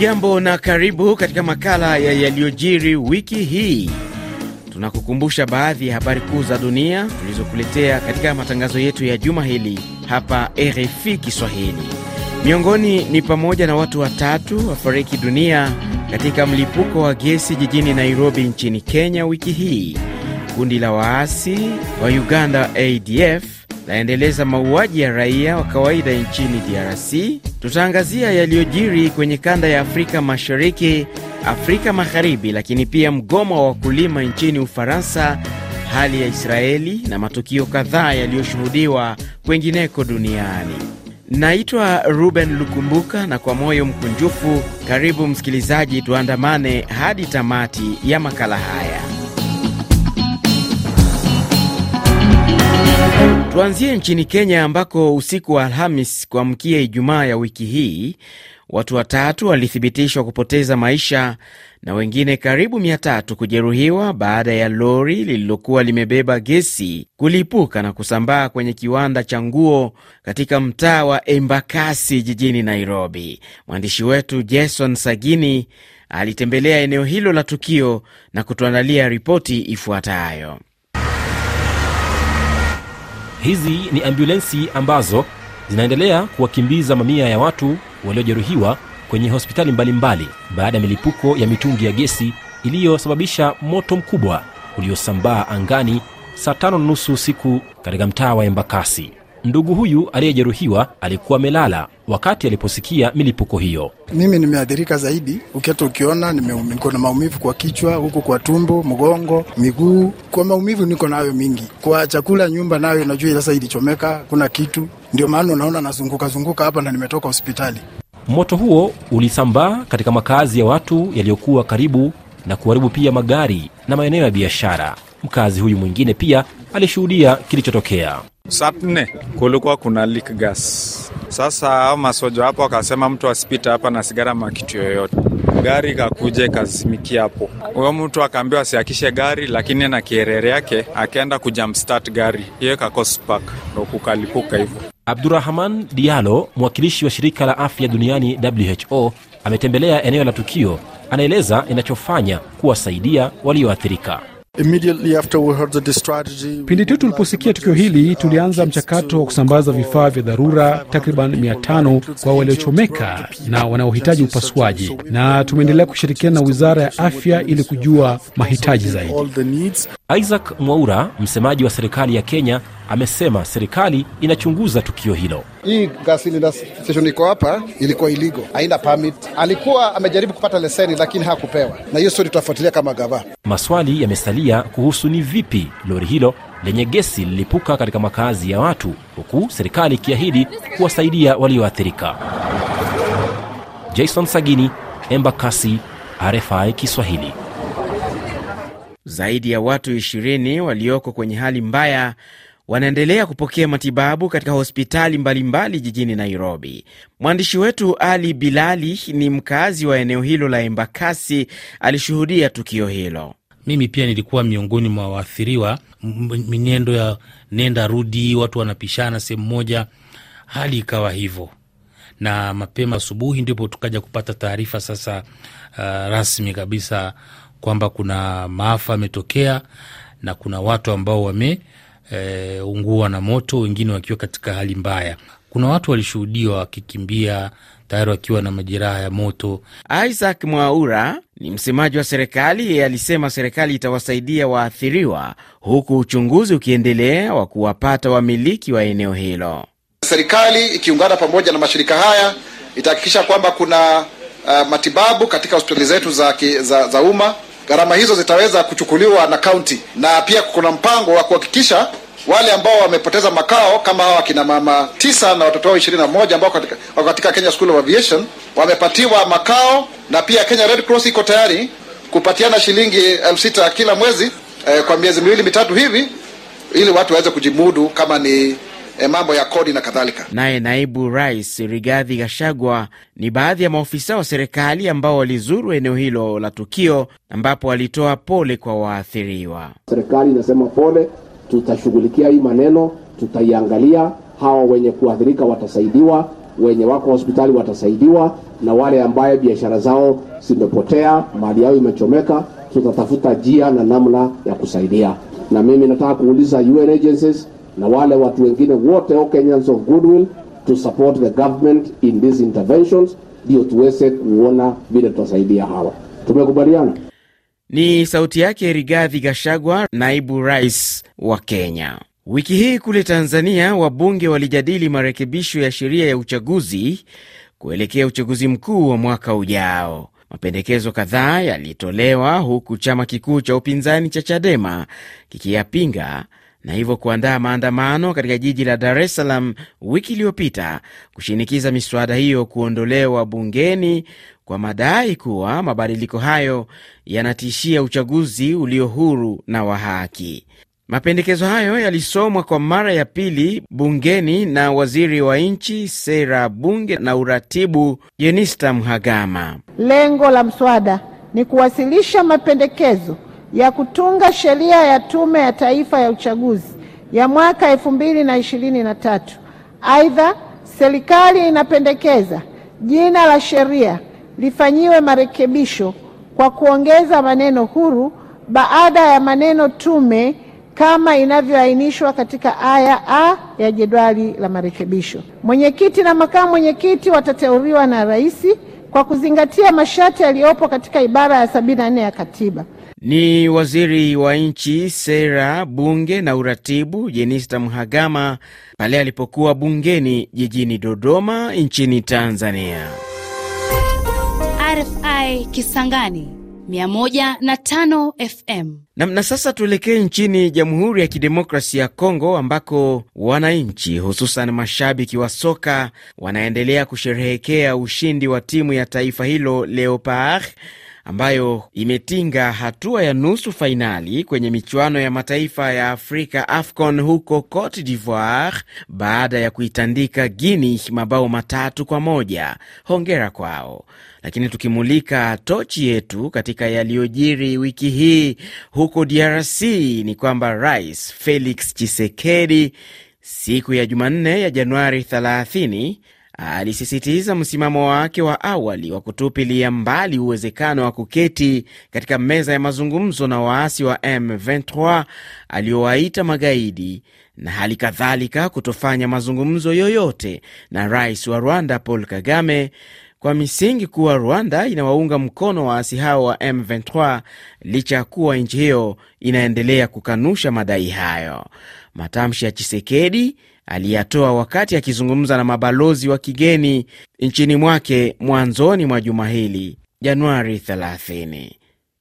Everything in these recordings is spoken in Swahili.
Hujambo na karibu katika makala ya yaliyojiri wiki hii. Tunakukumbusha baadhi ya habari kuu za dunia tulizokuletea katika matangazo yetu ya juma hili hapa RFI Kiswahili. Miongoni ni pamoja na watu watatu wafariki dunia katika mlipuko wa gesi jijini Nairobi nchini Kenya wiki hii. Kundi la waasi wa Uganda ADF laendeleza mauaji ya raia wa kawaida nchini DRC. Tutaangazia yaliyojiri kwenye kanda ya Afrika Mashariki, Afrika Magharibi, lakini pia mgomo wa wakulima nchini Ufaransa, hali ya Israeli na matukio kadhaa yaliyoshuhudiwa kwengineko duniani. Naitwa Ruben Lukumbuka na kwa moyo mkunjufu, karibu msikilizaji, tuandamane hadi tamati ya makala haya. Tuanzie nchini Kenya ambako usiku wa Alhamis kuamkia Ijumaa ya wiki hii watu watatu walithibitishwa kupoteza maisha na wengine karibu mia tatu kujeruhiwa baada ya lori lililokuwa limebeba gesi kulipuka na kusambaa kwenye kiwanda cha nguo katika mtaa wa Embakasi jijini Nairobi. Mwandishi wetu Jason Sagini alitembelea eneo hilo la tukio na kutuandalia ripoti ifuatayo. Hizi ni ambulensi ambazo zinaendelea kuwakimbiza mamia ya watu waliojeruhiwa kwenye hospitali mbalimbali baada ya milipuko ya mitungi ya gesi iliyosababisha moto mkubwa uliosambaa angani saa tano na nusu usiku katika mtaa wa Embakasi. Ndugu huyu aliyejeruhiwa alikuwa amelala wakati aliposikia milipuko hiyo. Mimi nimeathirika zaidi, ukiata ukiona niko na maumivu kwa kichwa, huku kwa tumbo, mgongo, miguu. Kwa maumivu niko nayo mingi, kwa chakula, nyumba nayo najua sasa ilichomeka, kuna kitu, ndio maana unaona nazunguka zunguka hapa na nimetoka hospitali. Moto huo ulisambaa katika makazi ya watu yaliyokuwa karibu na kuharibu pia magari na maeneo ya biashara. Mkazi huyu mwingine pia alishuhudia kilichotokea. Saa nne kulikuwa kuna leak gas. Sasa au masoja hapo akasema mtu asipita hapa na sigara ma kitu yoyote, gari ikakuja ikazimikia hapo. Huyo mtu akaambiwa asiakishe gari, lakini na kierere yake akaenda kujumpstart gari hiyo kakospak, ndo kukalipuka hivyo. Abdurahman Diallo, mwakilishi wa shirika la afya duniani WHO, ametembelea eneo la tukio. Anaeleza inachofanya kuwasaidia walioathirika. Pindi tu tuliposikia tukio hili, tulianza mchakato wa kusambaza vifaa vya dharura takriban 500 kwa waliochomeka na wanaohitaji upasuaji, na tumeendelea kushirikiana na wizara ya afya ili kujua mahitaji zaidi. Isaac Mwaura, msemaji wa serikali ya Kenya, amesema serikali inachunguza tukio hilo. Hii gas cylinder station iko hapa ilikuwa iligo, haina permit. Alikuwa amejaribu kupata leseni lakini hakupewa, na hiyo stori tutafuatilia kama gava. Maswali yamesalia kuhusu ni vipi lori hilo lenye gesi lilipuka katika makazi ya watu, huku serikali ikiahidi kuwasaidia walioathirika. Jason Sagini, Embakasi, RFI Kiswahili. Zaidi ya watu 20 walioko kwenye hali mbaya wanaendelea kupokea matibabu katika hospitali mbalimbali mbali jijini Nairobi. Mwandishi wetu Ali Bilali ni mkazi wa eneo hilo la Embakasi, alishuhudia tukio hilo. Mimi pia nilikuwa miongoni mwa waathiriwa, minendo ya nenda rudi, watu wanapishana sehemu moja, hali ikawa hivyo, na mapema asubuhi ndipo tukaja kupata taarifa sasa, uh, rasmi kabisa kwamba kuna maafa yametokea na kuna watu ambao wameungua E, na moto, wengine wakiwa katika hali mbaya. Kuna watu walishuhudiwa wakikimbia tayari wakiwa na majeraha ya moto. Isaac Mwaura ni msemaji wa serikali. Yeye alisema serikali itawasaidia waathiriwa, huku uchunguzi ukiendelea wa kuwapata wamiliki wa eneo hilo. Serikali ikiungana pamoja na mashirika haya itahakikisha kwamba kuna uh, matibabu katika hospitali zetu za, za, za umma. Gharama hizo zitaweza kuchukuliwa na kaunti, na pia kuna mpango wa kuhakikisha wale ambao wamepoteza makao kama hawa akina mama tisa na watoto wao ishirini na moja ambao katika, katika Kenya School of Aviation wamepatiwa makao, na pia Kenya Red Cross iko tayari kupatiana shilingi elfu sita kila mwezi eh, kwa miezi miwili mitatu hivi, ili watu waweze kujimudu kama ni e, mambo ya kodi na kadhalika. Naye naibu rais Rigathi Gachagua ni baadhi ya maofisa wa serikali ambao walizuru eneo hilo la tukio, ambapo walitoa pole kwa waathiriwa. Serikali inasema pole, tutashughulikia hii maneno, tutaiangalia. Hawa wenye kuathirika watasaidiwa, wenye wako hospitali watasaidiwa, na wale ambaye biashara zao zimepotea, mali yao imechomeka, tutatafuta njia na namna ya kusaidia. Na mimi nataka kuuliza UN agencies na wale watu wengine wote, all Kenyans of goodwill to support the government in these interventions, ndio tuweze kuona vile tutasaidia hawa. Tumekubaliana. Ni sauti yake Rigathi Gachagua, naibu rais wa Kenya. Wiki hii kule Tanzania, wabunge walijadili marekebisho ya sheria ya uchaguzi kuelekea uchaguzi mkuu wa mwaka ujao. Mapendekezo kadhaa yalitolewa huku chama kikuu cha upinzani cha Chadema kikiyapinga na hivyo kuandaa maandamano katika jiji la Dar es Salaam wiki iliyopita kushinikiza miswada hiyo kuondolewa bungeni kwa madai kuwa mabadiliko hayo yanatishia uchaguzi ulio huru na wa haki. Mapendekezo hayo yalisomwa kwa mara ya pili bungeni na waziri wa nchi, sera, bunge na uratibu, Jenista Mhagama. Lengo la mswada ni kuwasilisha mapendekezo ya kutunga sheria ya Tume ya Taifa ya Uchaguzi ya mwaka elfu mbili na ishirini na tatu. Aidha, serikali inapendekeza jina la sheria lifanyiwe marekebisho kwa kuongeza maneno huru baada ya maneno tume kama inavyoainishwa katika aya a ya jedwali la marekebisho. Mwenyekiti na makamu mwenyekiti watateuliwa na rais kwa kuzingatia masharti yaliyopo katika ibara ya 74 ya katiba. Ni waziri wa nchi, sera, bunge na uratibu Jenista Mhagama pale alipokuwa bungeni jijini Dodoma nchini Tanzania. RFI Kisangani 105 FM. Na, na sasa tuelekee nchini Jamhuri ya Kidemokrasia ya Kongo ambako wananchi hususan mashabiki wa soka wanaendelea kusherehekea ushindi wa timu ya taifa hilo Leopard ambayo imetinga hatua ya nusu fainali kwenye michuano ya mataifa ya Afrika AFCON huko Cote d'Ivoire baada ya kuitandika Guinea mabao matatu kwa moja. Hongera kwao. Lakini tukimulika tochi yetu katika yaliyojiri wiki hii huko DRC ni kwamba Rais Felix Tshisekedi siku ya Jumanne ya Januari 30 alisisitiza msimamo wake wa awali wa kutupilia mbali uwezekano wa kuketi katika meza ya mazungumzo na waasi wa M23 aliowaita magaidi na hali kadhalika kutofanya mazungumzo yoyote na rais wa Rwanda Paul Kagame kwa misingi kuwa Rwanda inawaunga mkono waasi hao wa M23 licha ya kuwa nchi hiyo inaendelea kukanusha madai hayo. Matamshi ya Chisekedi aliyatoa wakati akizungumza na mabalozi wa kigeni nchini mwake mwanzoni mwa juma hili Januari 30.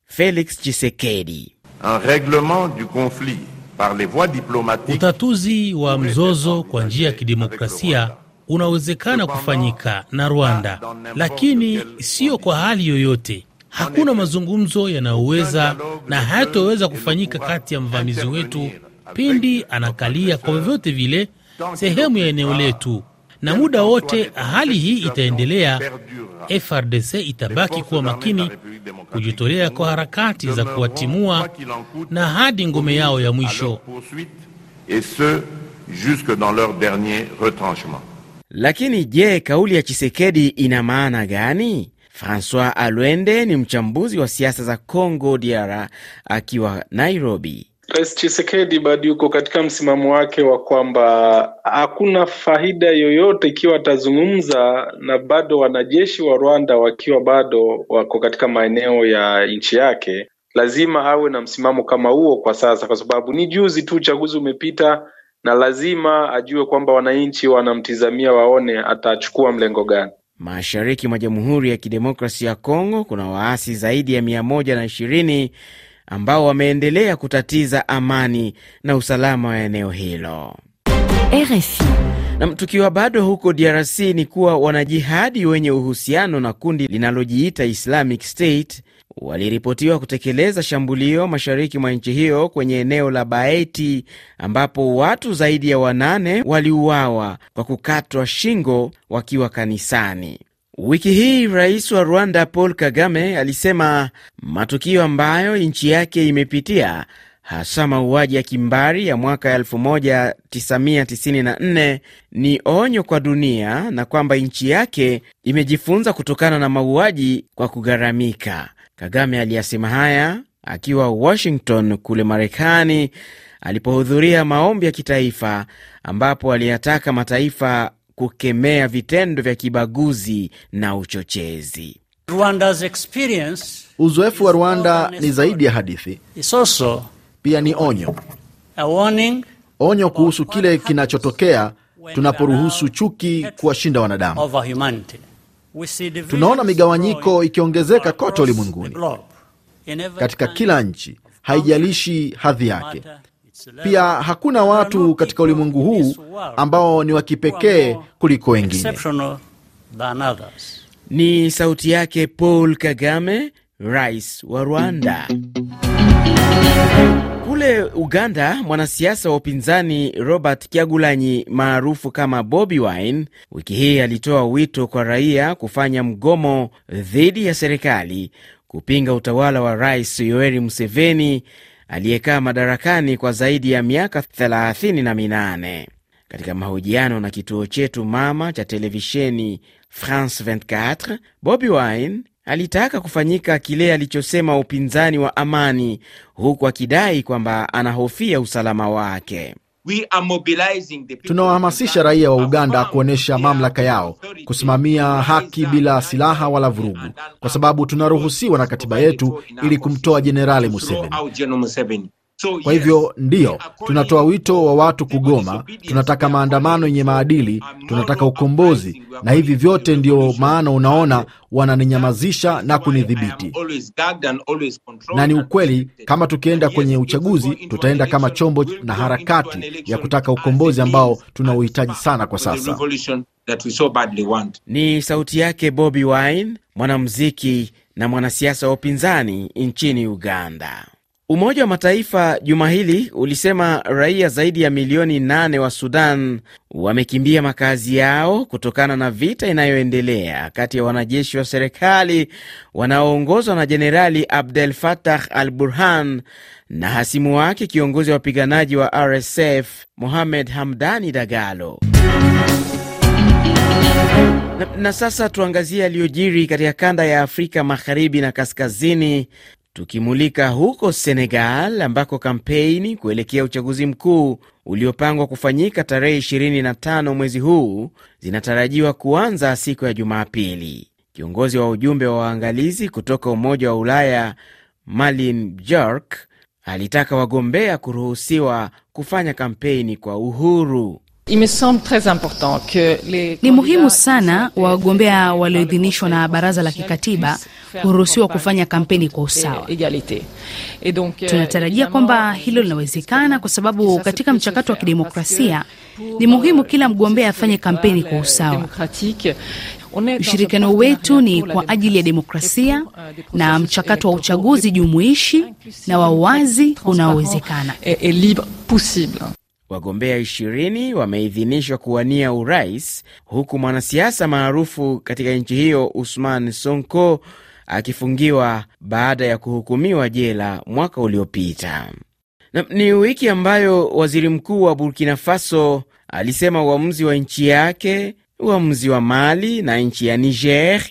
Felix Chisekedi: un reglement du conflit par les voies diplomatiques, utatuzi wa mzozo kwa njia ya kidemokrasia unawezekana kufanyika na Rwanda, lakini siyo kwa hali yoyote. Hakuna mazungumzo yanayoweza na hayatoweza kufanyika kati ya mvamizi wetu pindi anakalia kwa vyovyote vile sehemu ya eneo letu, na muda wote hali hii itaendelea. FRDC itabaki kuwa makini kujitolea kwa harakati za kuwatimua na hadi ngome yao ya mwisho. Lakini je, kauli ya Chisekedi ina maana gani? Francois Alwende ni mchambuzi wa siasa za Congo DR akiwa Nairobi. Rais Chisekedi bado yuko katika msimamo wake wa kwamba hakuna faida yoyote ikiwa atazungumza na bado wanajeshi wa Rwanda wakiwa bado wako katika maeneo ya nchi yake. Lazima awe na msimamo kama huo kwa sasa, kwa sababu ni juzi tu uchaguzi umepita, na lazima ajue kwamba wananchi wanamtizamia, waone atachukua mlengo gani. Mashariki mwa Jamhuri ya Kidemokrasia ya Kongo kuna waasi zaidi ya mia moja na ishirini ambao wameendelea kutatiza amani na usalama wa eneo hilo. RFI. Na tukiwa bado huko DRC ni kuwa wanajihadi wenye uhusiano na kundi linalojiita Islamic State waliripotiwa kutekeleza shambulio mashariki mwa nchi hiyo kwenye eneo la Baeti ambapo watu zaidi ya wanane waliuawa kwa kukatwa shingo wakiwa kanisani. Wiki hii rais wa Rwanda Paul Kagame alisema matukio ambayo nchi yake imepitia hasa mauaji ya kimbari ya mwaka 1994 ni onyo kwa dunia na kwamba nchi yake imejifunza kutokana na mauaji kwa kugharamika. Kagame aliyasema haya akiwa Washington kule Marekani alipohudhuria maombi ya kitaifa ambapo aliyataka mataifa kukemea vitendo vya kibaguzi na uchochezi. Uzoefu wa Rwanda ni zaidi ya hadithi, pia ni onyo, onyo kuhusu kile kinachotokea tunaporuhusu chuki kuwashinda wanadamu. over humanity. We see divisions Tunaona migawanyiko ikiongezeka kote ulimwenguni, globe. In every katika kila nchi, haijalishi hadhi yake. Pia hakuna watu katika ulimwengu huu ambao ni wa kipekee kuliko wengine. Ni sauti yake Paul Kagame, rais wa Rwanda. Kule Uganda, mwanasiasa wa upinzani Robert Kyagulanyi maarufu kama Bobi Wine wiki hii alitoa wito kwa raia kufanya mgomo dhidi ya serikali kupinga utawala wa Rais Yoweri Museveni aliyekaa madarakani kwa zaidi ya miaka 38. Katika mahojiano na kituo chetu mama cha televisheni France 24, Bobi Wine alitaka kufanyika kile alichosema upinzani wa amani, huku akidai kwamba anahofia usalama wake. Tunawahamasisha raia wa Uganda kuonyesha mamlaka yao, kusimamia haki bila silaha wala vurugu, kwa sababu tunaruhusiwa na katiba yetu ili kumtoa Jenerali Museveni. Kwa hivyo ndiyo, tunatoa wito wa watu kugoma. Tunataka maandamano yenye maadili, tunataka ukombozi, na hivi vyote ndio maana unaona wananinyamazisha na kunidhibiti. Na ni ukweli, kama tukienda kwenye uchaguzi, tutaenda kama chombo na harakati ya kutaka ukombozi ambao tunauhitaji sana kwa sasa. Ni sauti yake Bobi Wine, mwanamuziki na mwanasiasa wa upinzani nchini Uganda. Umoja wa Mataifa juma hili ulisema raia zaidi ya milioni nane wa Sudan wamekimbia makazi yao kutokana na vita inayoendelea kati ya wanajeshi wa serikali wanaoongozwa na Jenerali Abdel Fattah al Burhan na hasimu wake kiongozi wa wapiganaji wa RSF Mohamed Hamdani Dagalo. Na, na sasa tuangazie yaliyojiri katika kanda ya Afrika magharibi na kaskazini tukimulika huko Senegal ambako kampeni kuelekea uchaguzi mkuu uliopangwa kufanyika tarehe 25 mwezi huu zinatarajiwa kuanza siku ya Jumapili. Kiongozi wa ujumbe wa waangalizi kutoka Umoja wa Ulaya Malin Bjork alitaka wagombea kuruhusiwa kufanya kampeni kwa uhuru. Ni muhimu sana wagombea walioidhinishwa na baraza la kikatiba kuruhusiwa kufanya kampeni kwa usawa. Tunatarajia kwamba hilo linawezekana kwa sababu katika mchakato wa kidemokrasia ni muhimu kila mgombea afanye kampeni kwa usawa. Ushirikiano wetu ni kwa ajili ya demokrasia na mchakato wa uchaguzi jumuishi na wa uwazi unaowezekana. Wagombea ishirini wameidhinishwa kuwania urais huku mwanasiasa maarufu katika nchi hiyo Usman Sonko akifungiwa baada ya kuhukumiwa jela mwaka uliopita. Ni wiki ambayo waziri mkuu wa Burkina Faso alisema uamuzi wa nchi yake, uamuzi wa Mali na nchi ya Niger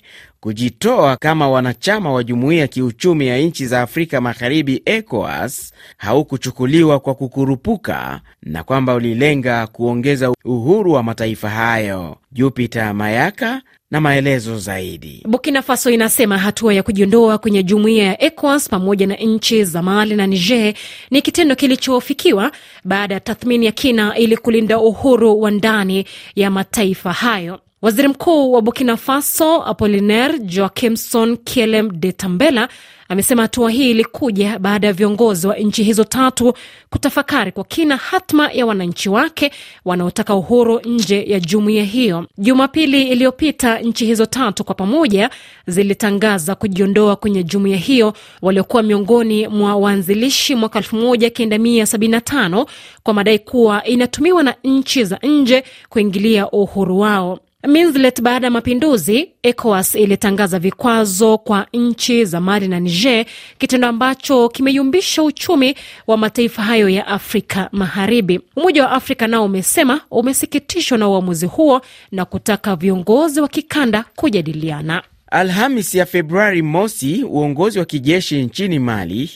kujitoa kama wanachama wa jumuiya ya kiuchumi ya nchi za Afrika Magharibi, ECOWAS, haukuchukuliwa kwa kukurupuka na kwamba ulilenga kuongeza uhuru wa mataifa hayo. Jupiter Mayaka na maelezo zaidi. Burkina Faso inasema hatua ya kujiondoa kwenye jumuiya ya ECOWAS pamoja na nchi za Mali na Niger ni kitendo kilichofikiwa baada ya tathmini ya kina ili kulinda uhuru wa ndani ya mataifa hayo. Waziri Mkuu wa Burkina Faso Apollinaire Joachimson Kielem de Tambela amesema hatua hii ilikuja baada ya viongozi wa nchi hizo tatu kutafakari kwa kina hatma ya wananchi wake wanaotaka uhuru nje ya jumuiya hiyo. Jumapili iliyopita, nchi hizo tatu kwa pamoja zilitangaza kujiondoa kwenye jumuiya hiyo, waliokuwa miongoni mwa waanzilishi mwaka 1975 kwa madai kuwa inatumiwa na nchi za nje kuingilia uhuru wao. Minslet, baada ya mapinduzi, ECOWAS ilitangaza vikwazo kwa nchi za Mali na Niger, kitendo ambacho kimeyumbisha uchumi wa mataifa hayo ya Afrika Magharibi. Umoja wa Afrika nao umesema umesikitishwa na uamuzi huo na kutaka viongozi wa kikanda kujadiliana. Alhamis ya Februari mosi, uongozi wa kijeshi nchini Mali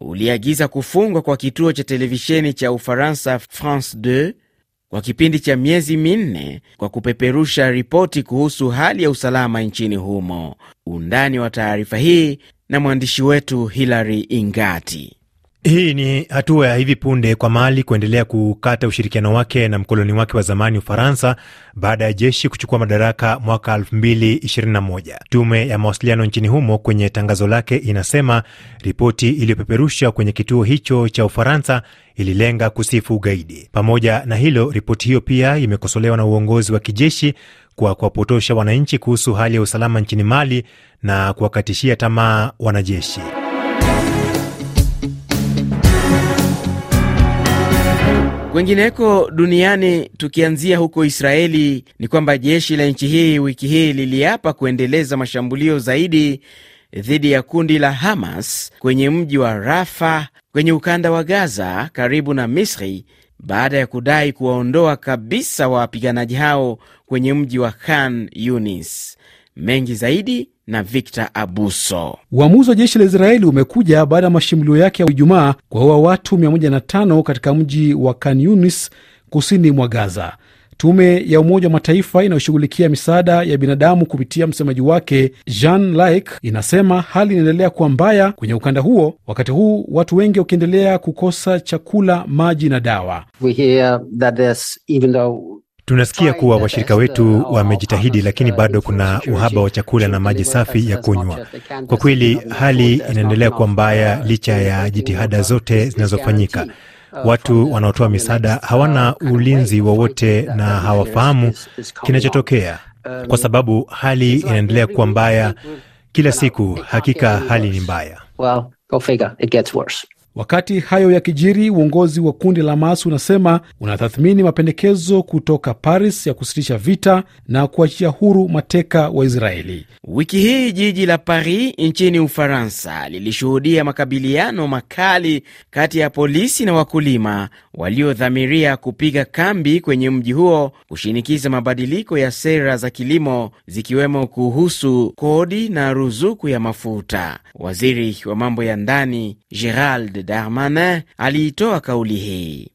uliagiza kufungwa kwa kituo cha televisheni cha Ufaransa France 2 kwa kipindi cha miezi minne kwa kupeperusha ripoti kuhusu hali ya usalama nchini humo. Undani wa taarifa hii na mwandishi wetu Hilary Ingati. Hii ni hatua ya hivi punde kwa Mali kuendelea kukata ushirikiano wake na mkoloni wake wa zamani Ufaransa baada ya jeshi kuchukua madaraka mwaka 2021. Tume ya mawasiliano nchini humo kwenye tangazo lake inasema ripoti iliyopeperusha kwenye kituo hicho cha Ufaransa ililenga kusifu ugaidi. Pamoja na hilo, ripoti hiyo pia imekosolewa na uongozi wa kijeshi kwa kuwapotosha wananchi kuhusu hali ya usalama nchini Mali na kuwakatishia tamaa wanajeshi. Kwengineko duniani, tukianzia huko Israeli, ni kwamba jeshi la nchi hii wiki hii liliapa kuendeleza mashambulio zaidi dhidi ya kundi la Hamas kwenye mji wa Rafa kwenye ukanda wa Gaza karibu na Misri baada ya kudai kuwaondoa kabisa wapiganaji hao kwenye mji wa Khan Yunis. Mengi zaidi na Victor Abuso. Uamuzi wa jeshi la Israeli umekuja baada ya mashambulio yake ya Ijumaa kuwaua watu 105 katika mji wa Khan Yunis kusini mwa Gaza. Tume ya Umoja wa Mataifa inayoshughulikia misaada ya binadamu kupitia msemaji wake Jean Laik inasema hali inaendelea kuwa mbaya kwenye ukanda huo, wakati huu watu wengi wakiendelea kukosa chakula, maji na dawa. We hear that there's, even though Tunasikia kuwa washirika wetu wamejitahidi, lakini bado kuna uhaba wa chakula na maji safi ya kunywa. Kwa kweli, hali inaendelea kuwa mbaya licha ya jitihada zote zinazofanyika. Watu wanaotoa misaada hawana ulinzi wowote na hawafahamu kinachotokea, kwa sababu hali inaendelea kuwa mbaya kila siku. Hakika hali ni mbaya. Wakati hayo yakijiri, uongozi wa kundi la Hamas unasema unatathmini mapendekezo kutoka Paris ya kusitisha vita na kuachia huru mateka wa Israeli. Wiki hii jiji la Paris nchini Ufaransa lilishuhudia makabiliano makali kati ya polisi na wakulima waliodhamiria kupiga kambi kwenye mji huo kushinikiza mabadiliko ya sera za kilimo zikiwemo kuhusu kodi na ruzuku ya mafuta. Waziri wa mambo ya ndani Gerald Darmanin aliitoa kauli hii.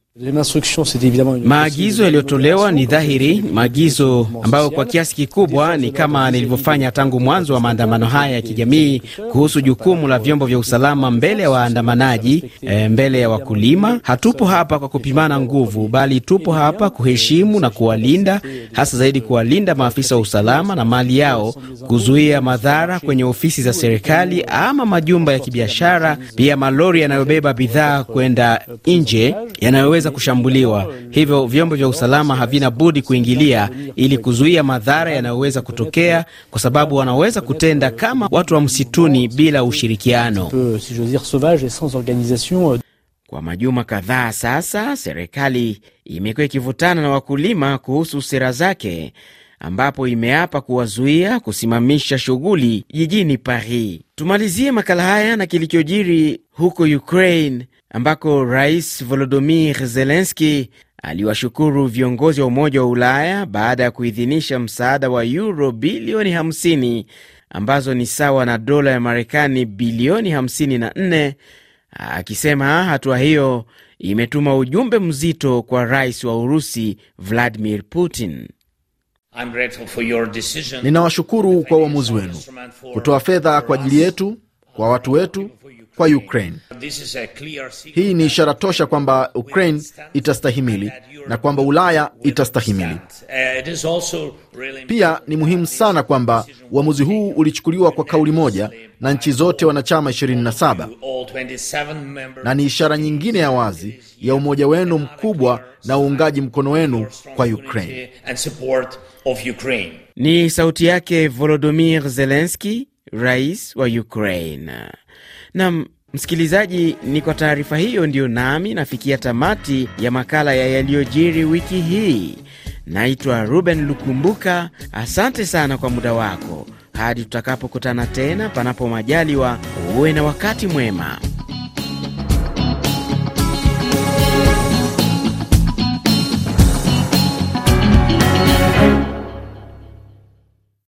Maagizo yaliyotolewa ni dhahiri, maagizo ambayo kwa kiasi kikubwa ni kama nilivyofanya tangu mwanzo wa maandamano haya ya kijamii kuhusu jukumu la vyombo vya usalama mbele ya waandamanaji, e, mbele ya wakulima. Hatupo hapa kwa kupimana nguvu, bali tupo hapa kuheshimu na kuwalinda, hasa zaidi kuwalinda maafisa wa usalama na mali yao, kuzuia madhara kwenye ofisi za serikali ama majumba ya kibiashara, pia malori yanayobeba bidhaa kwenda nje yanayoweza kushambuliwa. Hivyo vyombo vya usalama havina budi kuingilia ili kuzuia madhara yanayoweza kutokea, kwa sababu wanaweza kutenda kama watu wa msituni bila ushirikiano. Kwa majuma kadhaa sasa, serikali imekuwa ikivutana na wakulima kuhusu sera zake, ambapo imeapa kuwazuia kusimamisha shughuli jijini Paris. Tumalizie makala haya na kilichojiri huko Ukraine ambako Rais Volodymyr Zelensky aliwashukuru viongozi wa Umoja wa Ulaya baada ya kuidhinisha msaada wa euro bilioni 50 ambazo ni sawa na dola ya Marekani bilioni 54, akisema hatua hiyo imetuma ujumbe mzito kwa rais wa Urusi Vladimir Putin. Ninawashukuru kwa uamuzi wenu kutoa fedha kwa ajili yetu, kwa watu wetu, kwa Ukraine. Hii ni ishara tosha kwamba Ukraine itastahimili na kwamba Ulaya itastahimili. Pia ni muhimu sana kwamba uamuzi huu ulichukuliwa kwa kauli moja na nchi zote wanachama 27 na ni ishara nyingine ya wazi ya umoja wenu mkubwa na uungaji mkono wenu kwa Ukraine. Ni sauti yake Volodymyr Zelensky, rais wa Ukraine. Nam msikilizaji, ni kwa taarifa hiyo ndiyo nami nafikia tamati ya makala ya yaliyojiri wiki hii. Naitwa Ruben Lukumbuka. Asante sana kwa muda wako. Hadi tutakapokutana tena, panapo majaliwa, uwe na wakati mwema.